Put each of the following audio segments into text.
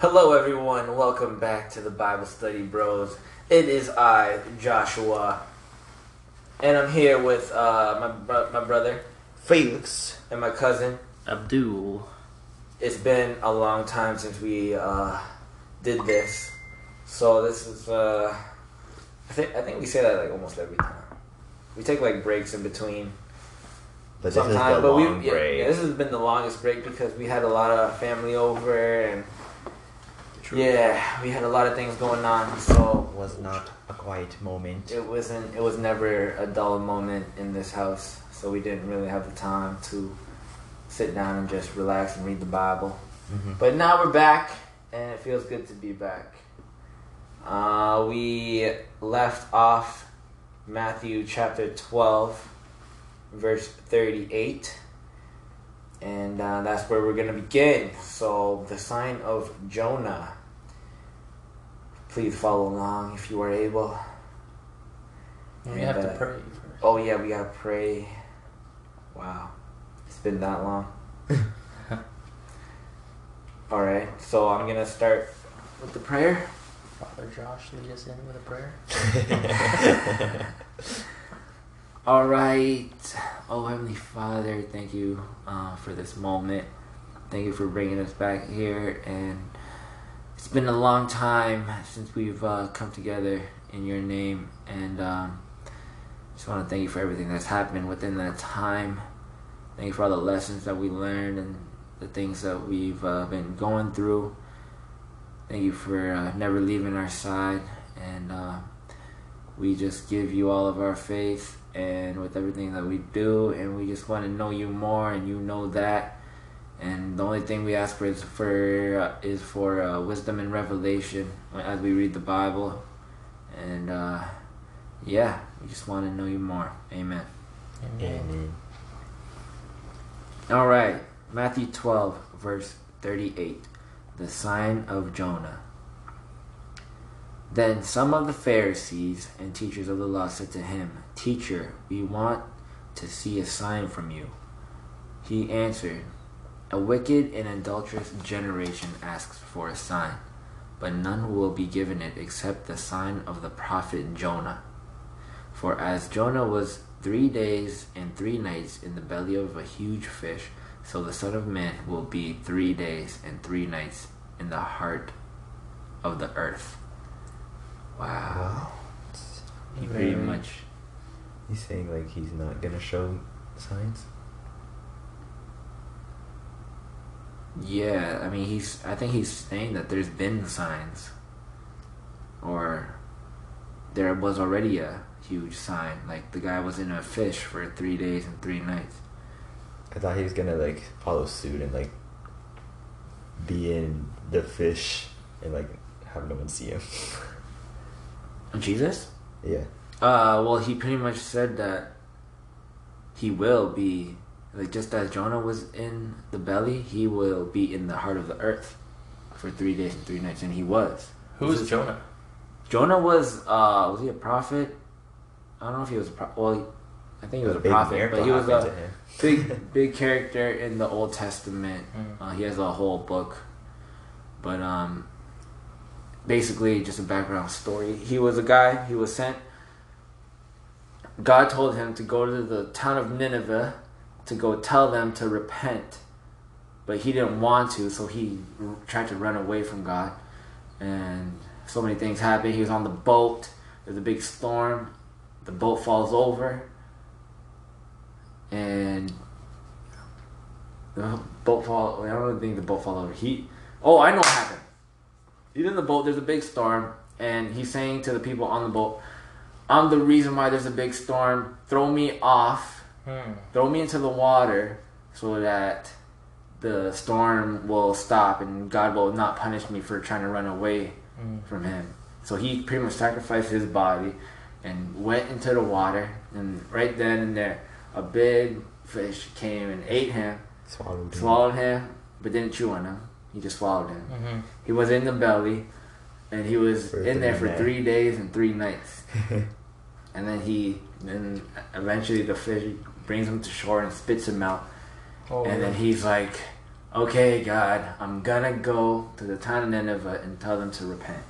Hello, everyone. Welcome back to the Bible Study Bros. It is I, Joshua, and I'm here with uh, my bro- my brother Felix. and my cousin. Abdul. It's been a long time since we uh, did this, so this is. Uh, I think I think we say that like almost every time. We take like breaks in between But this is sometimes, the but we long yeah, break. yeah, this has been the longest break because we had a lot of family over and yeah, we had a lot of things going on. So it was not a quiet moment. It wasn't. It was never a dull moment in this house, so we didn't really have the time to sit down and just relax and read the Bible. Mhm. But now we're back, and it feels good to be back. Uh, we left off Matthew chapter twelve, verse thirty-eight, and uh, that's where we're gonna begin. So the sign of Jonah. Please follow along if you are able. We And, have to uh, pray first. Oh yeah, we gotta pray. Wow, it's been that long. All right, so I'm gonna start with the prayer. Father Josh, lead us in with a prayer. All right, oh Heavenly Father, thank you uh, for this moment. Thank you for bringing us back here, and it's been a long time since we've uh, come together in Your name, and um, just want to thank you for everything that's happened within that time. Thank you for all the lessons that we learned and the things that we've uh, been going through. Thank you for uh, never leaving our side, and uh, we just give you all of our faith and with everything that we do, and we just want to know you more, and you know that. And the only thing we ask for is for uh, is for uh, wisdom and revelation as we read the Bible, and uh, yeah, we just want to know you more. Amen. Amen. All right, Matthew 12, verse 38. The sign of Jonah. Then some of the Pharisees and teachers of the law said to him, Teacher, we want to see a sign from you. He answered, A wicked and adulterous generation asks for a sign, but none will be given it except the sign of the prophet Jonah. For as Jonah was three days and three nights in the belly of a huge fish, so the Son of Man will be three days and three nights in the heart of the earth. Wow. He pretty Very- much. He's saying like he's not gonna show signs. Yeah, I mean, he's. I think he's saying that there's been signs, or there was already a huge sign. Like the guy was in a fish for three days and three nights. I thought he was gonna like follow suit and like be in the fish and like have no one see him. Jesus? yeah. Uh, well, he pretty much said that he will be like just as Jonah was in the belly, he will be in the heart of the earth for three days and three nights, and he was. Who is Jonah? Jonah was uh was he a prophet? I don't know if he was a prophet. Well, I think he was a big prophet, but he was a big big character in the Old Testament. Mm. Uh, he has a whole book, but um, basically just a background story. He was a guy. He was sent. God told him to go to the town of Nineveh to go tell them to repent, but he didn't want to, so he tried to run away from God, and so many things happened. He was on the boat. There's a big storm. The boat falls over, and the boat fall. I don't think the boat fall over. He. Oh, I know what happened. He's in the boat. There's a big storm, and he's saying to the people on the boat, "I'm the reason why there's a big storm. Throw me off. Hmm. Throw me into the water, so that the storm will stop, and God will not punish me for trying to run away Mm. from Him." So he pretty much sacrificed his body and went into the water, and right then and there, a big fish came and ate him Swallowed. him. swallowed him, but didn't chew on him. He just swallowed him. Mm-hmm. He was in the belly, and he was For in there for three three days and three nights. And then he, then eventually the fish brings him to shore and spits him out. Oh, and then he's like, okay, God, I'm gonna go to the town of Nineveh and tell them to repent.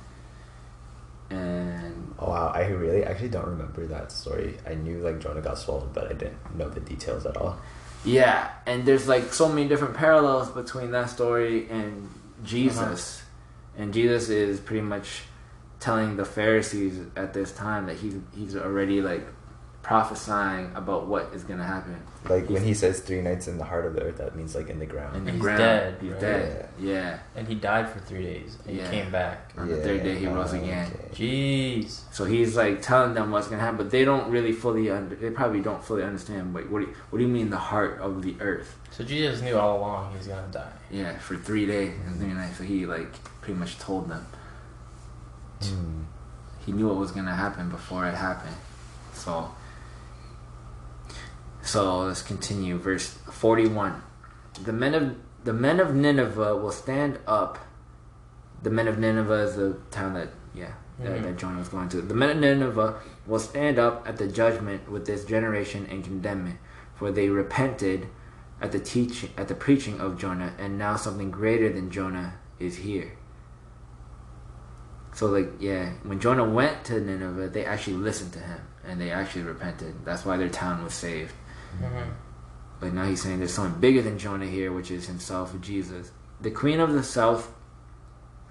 And Oh wow, I really actually don't remember that story. I knew like Jonah got swallowed, but I didn't know the details at all. yeah, and there's like so many different parallels between that story and Jesus. Uh-huh. And Jesus is pretty much telling the Pharisees at this time that he's he's already like prophesying about what is gonna happen. Like when he says three nights in the heart of the earth, that means like in the ground. In the He's ground. dead, He's right? dead. Yeah. And he died for three days. And Yeah. he came back. On the third day he rose again. okay. Jeez. So he's like telling them what's gonna happen, but they don't really fully under. They probably don't fully understand. Like, what do you, what do you mean the heart of the earth? So Jesus knew all along he's gonna die. Yeah, for three days and three nights. So he like pretty much told them. Hmm. He knew what was gonna happen before it happened. So. So let's continue. Verse forty-one. The men of the men of Nineveh will stand up. The men of Nineveh is the town that yeah that, Mhm. that Jonah was going to. The men of Nineveh will stand up at the judgment with this generation and condemn it, for they repented at the teaching at the preaching of Jonah, and now something greater than Jonah is here. So like yeah, when Jonah went to Nineveh, they actually listened to him and they actually repented. That's why their town was saved. Mm-hmm. But now he's saying there's something bigger than Jonah here, which is himself, Jesus. The queen of the south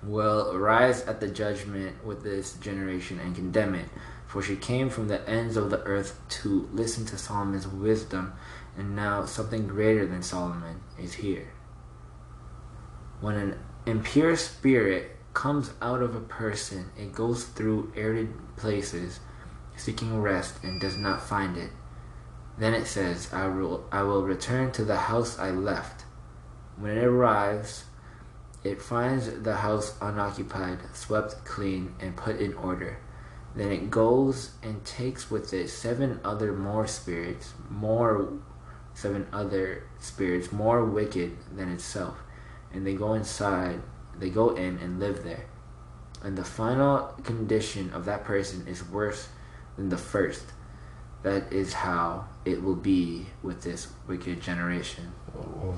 will rise at the judgment with this generation and condemn it, for she came from the ends of the earth to listen to Solomon's wisdom, and now something greater than Solomon is here. When an impure spirit comes out of a person, it goes through arid places, seeking rest, and does not find it. Then it says, I will, I will return to the house I left. When it arrives, it finds the house unoccupied, swept clean, and put in order. Then it goes and takes with it seven other more spirits, more seven other spirits more wicked than itself, and they go inside, they go in and live there. And the final condition of that person is worse than the first. That is how it will be with this wicked generation. Wow.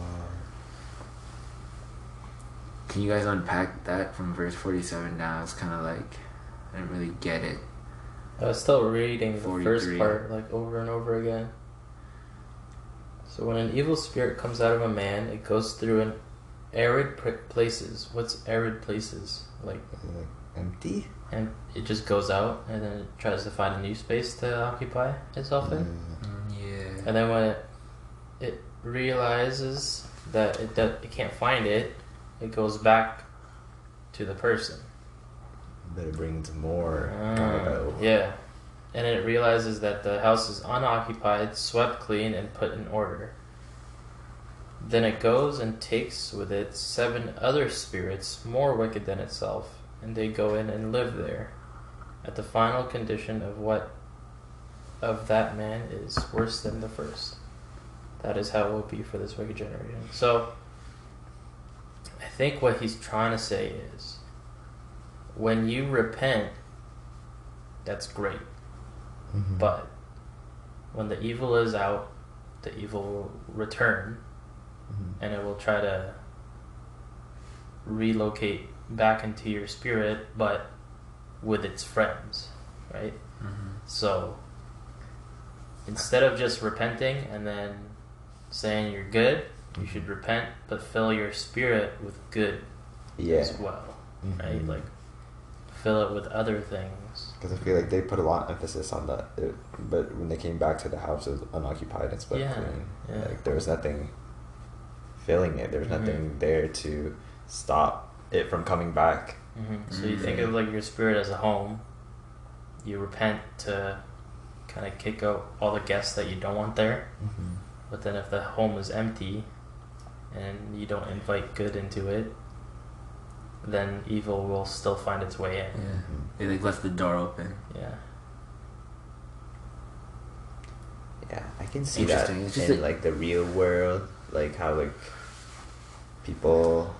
Can you guys unpack that from verse 47 down? It's kind of like, I didn't really get it. I was still reading the first part like over and over again. So when an evil spirit comes out of a man, it goes through an arid places. What's arid places? Like, Like empty. And it just goes out, and then it tries to find a new space to occupy itself in. Mm. Yeah. And then when it it realizes that it do, it can't find it, it goes back to the person. But it brings more Ah, yeah. And it realizes that the house is unoccupied, swept clean, and put in order. Then it goes and takes with it seven other spirits more wicked than itself, and they go in and live there. At the final condition of what of that man is worse than the first. That is how it will be for this wicked generation. So, I think what he's trying to say is when you repent, that's great. Mhm. But when the evil is out, the evil will return Mhm. and it will try to relocate back into your spirit, but with its friends, right? Mm-hmm. So instead of just repenting and then saying you're good, you should repent, but fill your spirit with good Yeah. as well, right? Mhm. Like fill it with other things. Because I feel like they put a lot of emphasis on that. It, but when they came back to the house, it was unoccupied and swept Yeah, clean. yeah. Like there was nothing filling it. There was Mhm. nothing there to stop it from coming back. hmm So you think Mhm. of like your spirit as a home. You repent to kind of kick out all the guests that you don't want there. Mm-hmm. But then if the home is empty and you don't invite good into it, then evil will still find its way in. Yeah. They like left the door open. Yeah. Yeah, I can see that Interesting. in It's just a- like the real world, like how like people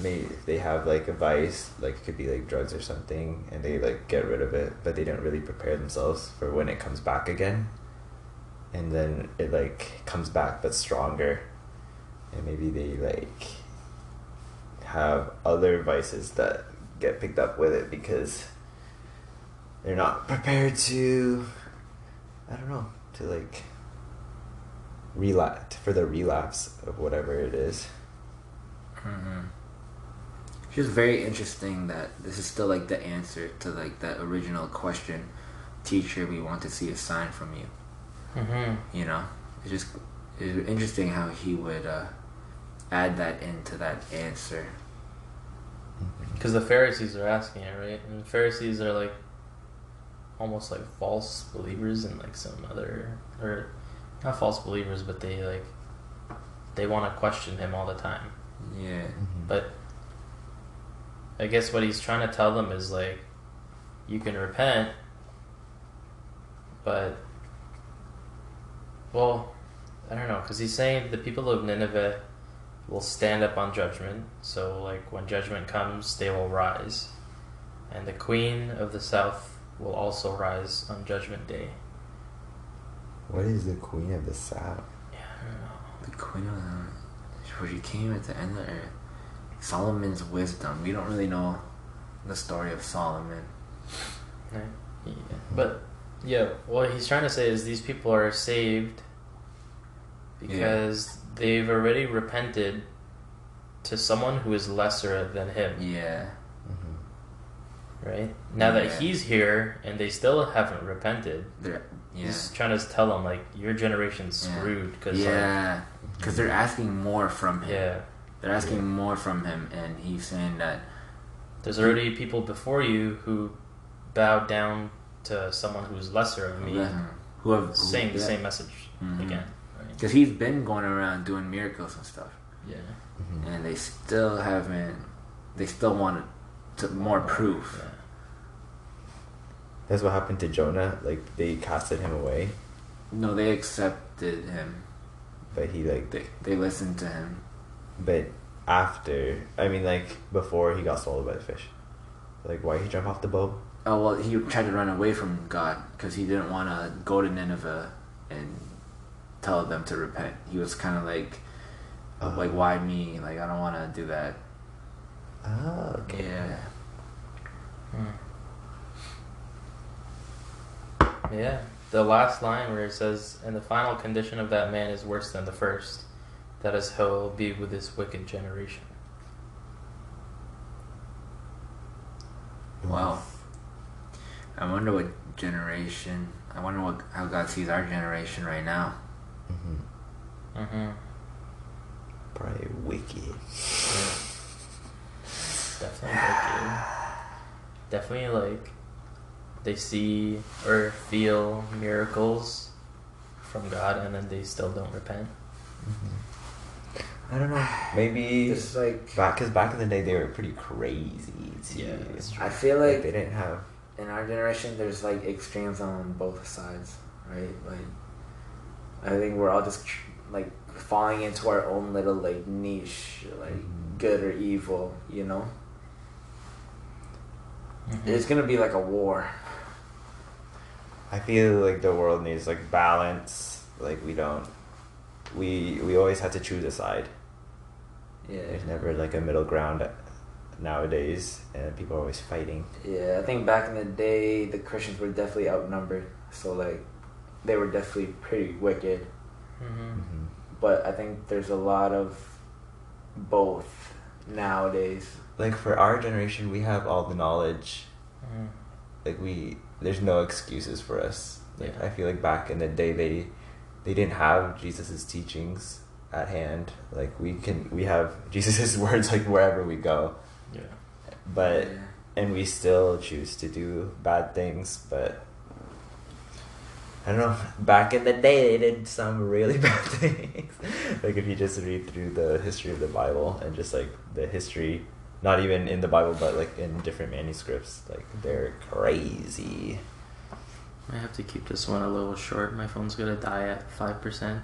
may they have like a vice, like it could be like drugs or something, and they like get rid of it, but they don't really prepare themselves for when it comes back again, and then it like comes back but stronger, and maybe they like have other vices that get picked up with it because they're not prepared to I don't know, to like relapse for the relapse of whatever it is. Mm-hmm. It's just very interesting that this is still like the answer to like that original question. Teacher, we want to see a sign from you. Mm-hmm. You know, it's just it's interesting how he would uh, add that into that answer. Because the Pharisees are asking it, right? And the Pharisees are like almost like false believers in like some other or not false believers, but they like they want to question him all the time. Yeah. But I guess what he's trying to tell them is like you can repent, but well, I don't know because he's saying the people of Nineveh will stand up on judgment. So like when judgment comes, they will rise, and the queen of the south will also rise on judgment day. What is the queen of the south? Yeah, I don't know. The queen of the, she came at the end of the earth. Solomon's wisdom. We don't really know the story of Solomon. Right. Yeah. But yeah, what he's trying to say is these people are saved because they've already repented to someone who is lesser than him, Yeah. Mm-hmm. right? Now Yeah. that he's here and they still haven't repented, They're yeah. he's trying to tell them like your generation's screwed because Yeah. Because they're asking more from like, him. yeah, They're asking more from him, and he's saying that. there's already people before you who bow down to someone who's lesser of me, Who have saying the same message Mhm. again, right? Because he's been going around doing miracles and stuff, Yeah. Mm-hmm. and they still haven't. They still want to more proof. Yeah. That's what happened to Jonah. Like they casted him away, No, they accepted him. but he like They they listened to him. But after I mean like before he got swallowed by the fish. Like why he jump off the boat? Oh well, he tried to run away from God because he didn't want to go to Nineveh and tell them to repent. He was kind of like, Uh, like why me? Like I don't want to do that. Oh, okay. Yeah. Hmm. Yeah. The last line where it says, And the final condition of that man is worse than the first. That is how it will be with this wicked generation. Wow. I wonder what generation. I wonder what how God sees our generation right now. Mm-hmm. Mm-hmm. Probably wicked. Definitely wicked. Definitely like they see or feel miracles from God and then they still don't repent. I don't know. Maybe Just like back because back in the day they were pretty crazy. Too. Yeah, that's true. I feel Like, like they didn't have. in our generation, there's like extremes on both sides, right? Like, I think we're all just tr- like falling into our own little like niche, like Mhm. good or evil, you know. Mhm. It's gonna be like a war. I feel like the world needs like balance. Like we don't. We we always have to choose a side. Yeah, There's never like a middle ground nowadays, and people are always fighting. yeah. I think back in the day, the Christians were definitely outnumbered, so like they were definitely pretty wicked. Mhm. Mm-hmm. But I think there's a lot of both nowadays. Like for our generation, we have all the knowledge. Mhm. Like we, there's no excuses for us. Like Yeah. I feel like back in the day, they they didn't have Jesus's teachings at hand. Like we can, we have Jesus's words like wherever we go. Yeah. But Yeah. and we still choose to do bad things. But I don't know. Back in the day, they did some really bad things. like if you just read through the history of the Bible and just like the history, not even in the Bible, but like in different manuscripts, like they're crazy. I have to keep this one a little short. My phone's gonna die at five percent.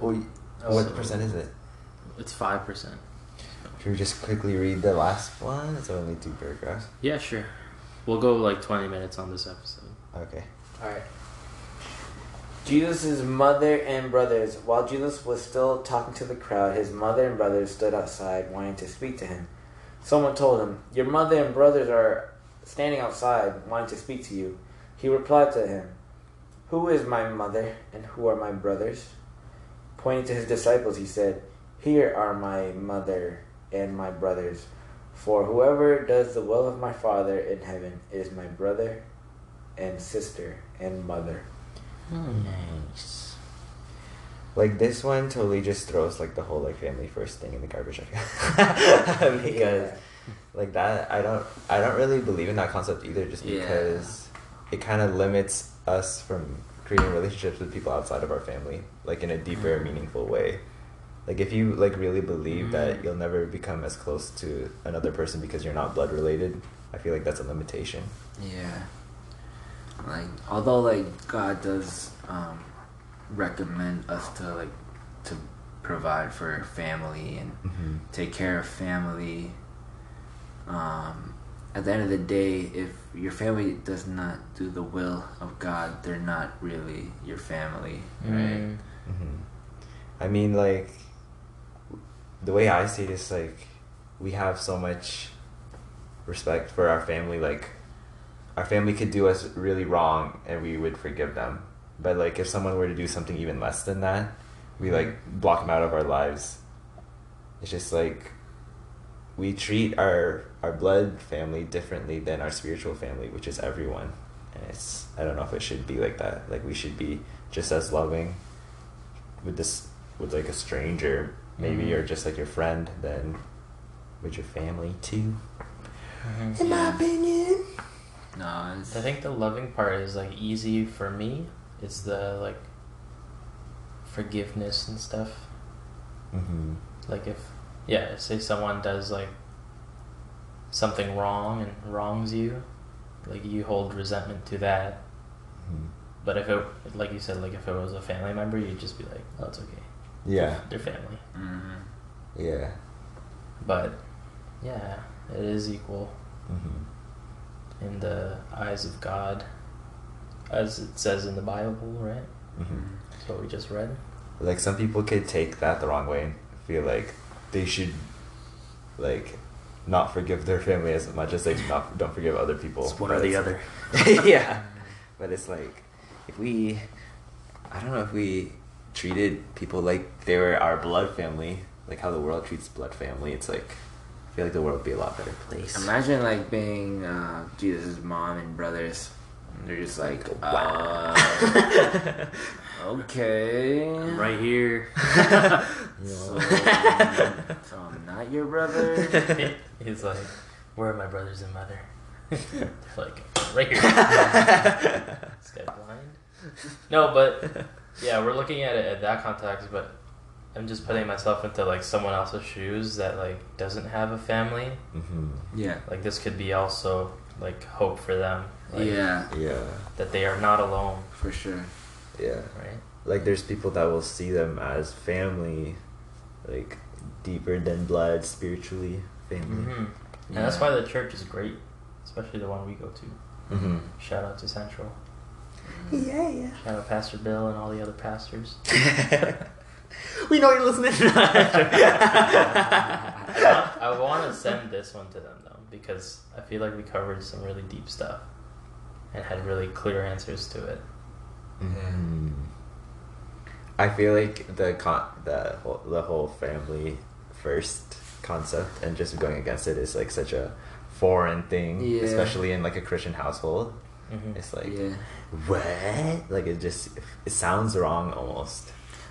Oh, Oh, what so- percent is it? It's five percent. Should we just quickly read the last one? It's only two paragraphs. Yeah, sure. We'll go like twenty minutes on this episode. Okay. Alright. Jesus' mother and brothers. While Jesus was still talking to the crowd, his mother and brothers stood outside wanting to speak to him. Someone told him, Your mother and brothers are standing outside wanting to speak to you. He replied to him, Who is my mother and who are my brothers? Pointing to his disciples, he said, Here are my mother and my brothers. For whoever does the will of my Father in heaven is my brother and sister and mother. Oh, nice. Like this one totally just throws like the whole like family first thing in the garbage. Because Yeah. like that I don't I don't really believe in that concept either just Yeah. because it kind of limits us from creating relationships with people outside of our family like in a deeper Mhm. meaningful way like if you like really believe that Mhm. you'll never become as close to another person because you're not blood related i feel like that's a limitation Yeah. Like although like God does um recommend us to like to provide for family and mm-hmm. take care of family um at the end of the day if your family does not do the will of God they're not really your family right Mm. hmm I mean, like, the way I see it is like, we have so much respect for our family. Like, our family could do us really wrong and we would forgive them. But, like, if someone were to do something even less than that, we, like, block them out of our lives. It's just like, we treat our, our blood family differently than our spiritual family, which is everyone. And it's, I don't know if it should be like that. Like, we should be just as loving with this with like a stranger maybe Mhm. or just like your friend than with your family too in my opinion no it's, I think the loving part is like easy for me. It's the like forgiveness and stuff. mm-hmm. Like if yeah, say someone does like something wrong and wrongs you, like you hold resentment to that. Mm-hmm. But if it like you said, like if it was a family member, you'd just be like, Oh, it's okay. yeah They're family. mhm. yeah But yeah, it is equal mm-hmm. in the eyes of God. As it says in the Bible, right? Mm-hmm. That's what we just read. like some people could take that the wrong way and feel like they should like not forgive their family as much as they not don't forgive other people It's one But or the other. yeah but it's like if we i don't know if we treated people like they were our blood family like how the world treats blood family it's like i feel like the world would be a lot better place Imagine like being uh, Jesus' mom and brothers. And they're just like, Wow. uh, okay, I'm right here. So, so I'm not your brother. He's like, Where are my brothers and mother? They're like, right here. this guy blind? No, but yeah, we're looking at it at that context, but I'm just putting myself into like someone else's shoes that like doesn't have a family. mm-hmm. Yeah, Like this could be also like hope for them. Like, yeah, yeah That they are not alone, for sure. yeah right? like there's people that will see them as family like deeper than blood spiritually family hmm And that's why the church is great, especially the one we go to. mm-hmm. Shout out to Central. yeah yeah Shout out Pastor Bill and all the other pastors. we know you're listening. I want to send this one to them though because I feel like we covered some really deep stuff and had really clear answers to it. Mm. I feel like the con the whole the whole family first concept and just going against it is like such a foreign thing, Yeah. especially in like a Christian household. Mhm. It's like yeah, what? Like it just it sounds wrong almost.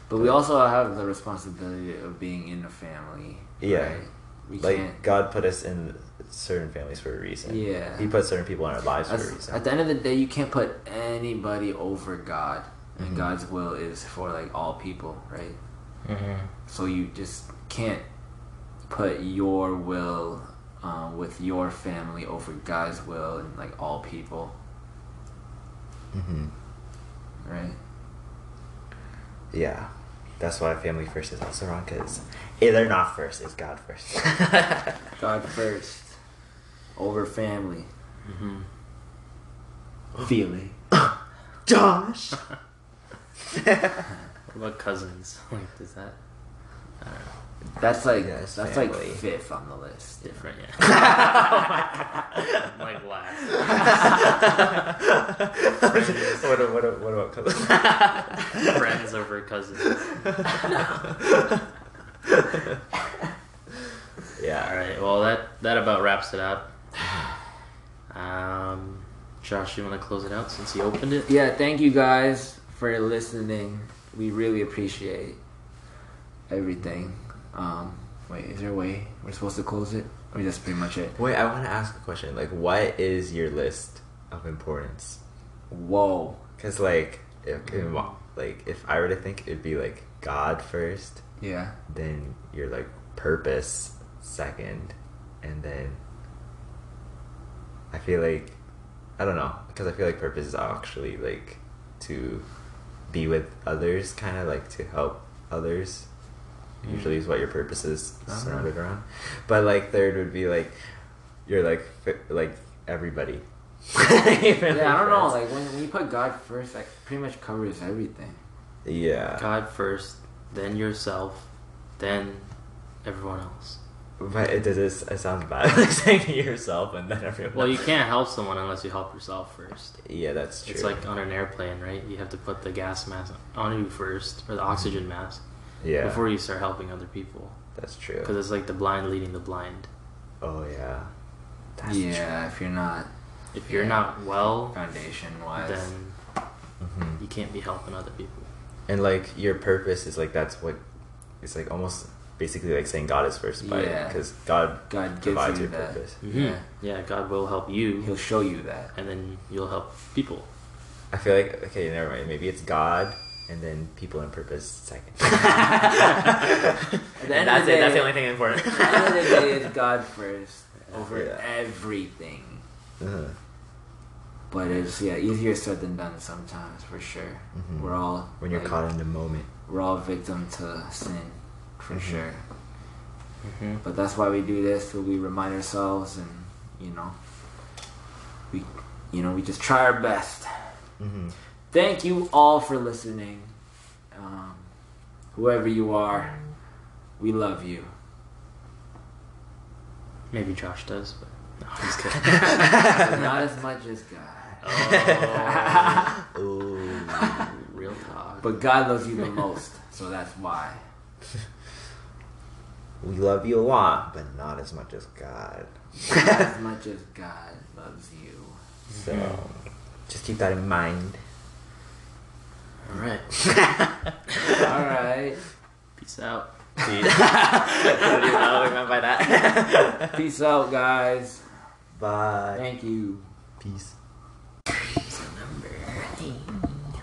but we also have the responsibility of being in a family. Yeah. right? we like can't. God put us in certain families for a reason. Yeah. He put certain people in our lives for a reason. at the end of the day, you can't put anybody over God, and Mhm. God's will is for like all people, right? Mhm. So you just can't put your will uh, with your family over God's will and like all people, hmm right? Yeah. That's why family first is also wrong because they're not first, it's God first. God first over family. Mhm. Feeling. Josh! What about cousins? Like, does that? I don't know. That's like Yeah, that's family. like fifth on the list. Different, yeah. like last. what, what, what about cousins? Friends over cousins. yeah. All right. Well, that that about wraps it up. Um, Josh, you want to close it out since you opened it? Yeah, thank you guys for listening. We really appreciate everything. Um, wait, is there a way we're supposed to close it? Or that's pretty much it? Wait, I want to ask a question. Like, what is your list of importance? Whoa. Because, like, if, if, like, if I were to think, it'd be like God first, Yeah. then your like purpose second, and then I feel like I don't know because I feel like purpose is actually like to be with others, kind of like to help others. Mm. Usually is what your purpose is Uh-huh. surrounded around. But like third would be like you're like like everybody. Yeah, I don't know. Like when, when you put God first, that pretty much covers everything. yeah. God first, then yourself, then everyone else. But it does. It, it sounds bad like saying to yourself and then everyone. Well, you can't help someone unless you help yourself first. Yeah, that's true. It's like on an airplane, right? You have to put the gas mask on you first, or the oxygen mask, yeah, before you start helping other people. that's true. Because it's like the blind leading the blind. Oh yeah. That's yeah, if you're not If you're Yeah. not well, foundation wise. then true. hmm you can't be helping other people. And like your purpose is like that's what it's like almost basically like saying God is first, by Yeah. because God God gives provides you your that. purpose. Yeah. Yeah, God will help you, He'll show you that. and then you'll help people. I feel like okay, never mind. Maybe it's God and then people and purpose second. At the end of the only thing important. At the end of the day, it's God first over Yeah. everything. uh-huh. But it's yeah easier said than done sometimes for sure. Mhm. We're all When you're like, caught in the moment. we're all victim to sin for Mhm. sure. Mm-hmm. But that's why we do this. So we remind ourselves, and you know, we you know we just try our best. hmm Thank you all for listening. Um, whoever you are, we love you. Maybe Josh does, but no, just kidding. Not as much as God. oh, Ooh. real talk. But God loves you the most, so that's why. we love you a lot, but not as much as God. Not as much as God loves you. So just keep that in mind. All right. All right. Peace out. See, I don't even know what I meant by that. Peace out, guys. Bye. Thank you. Peace.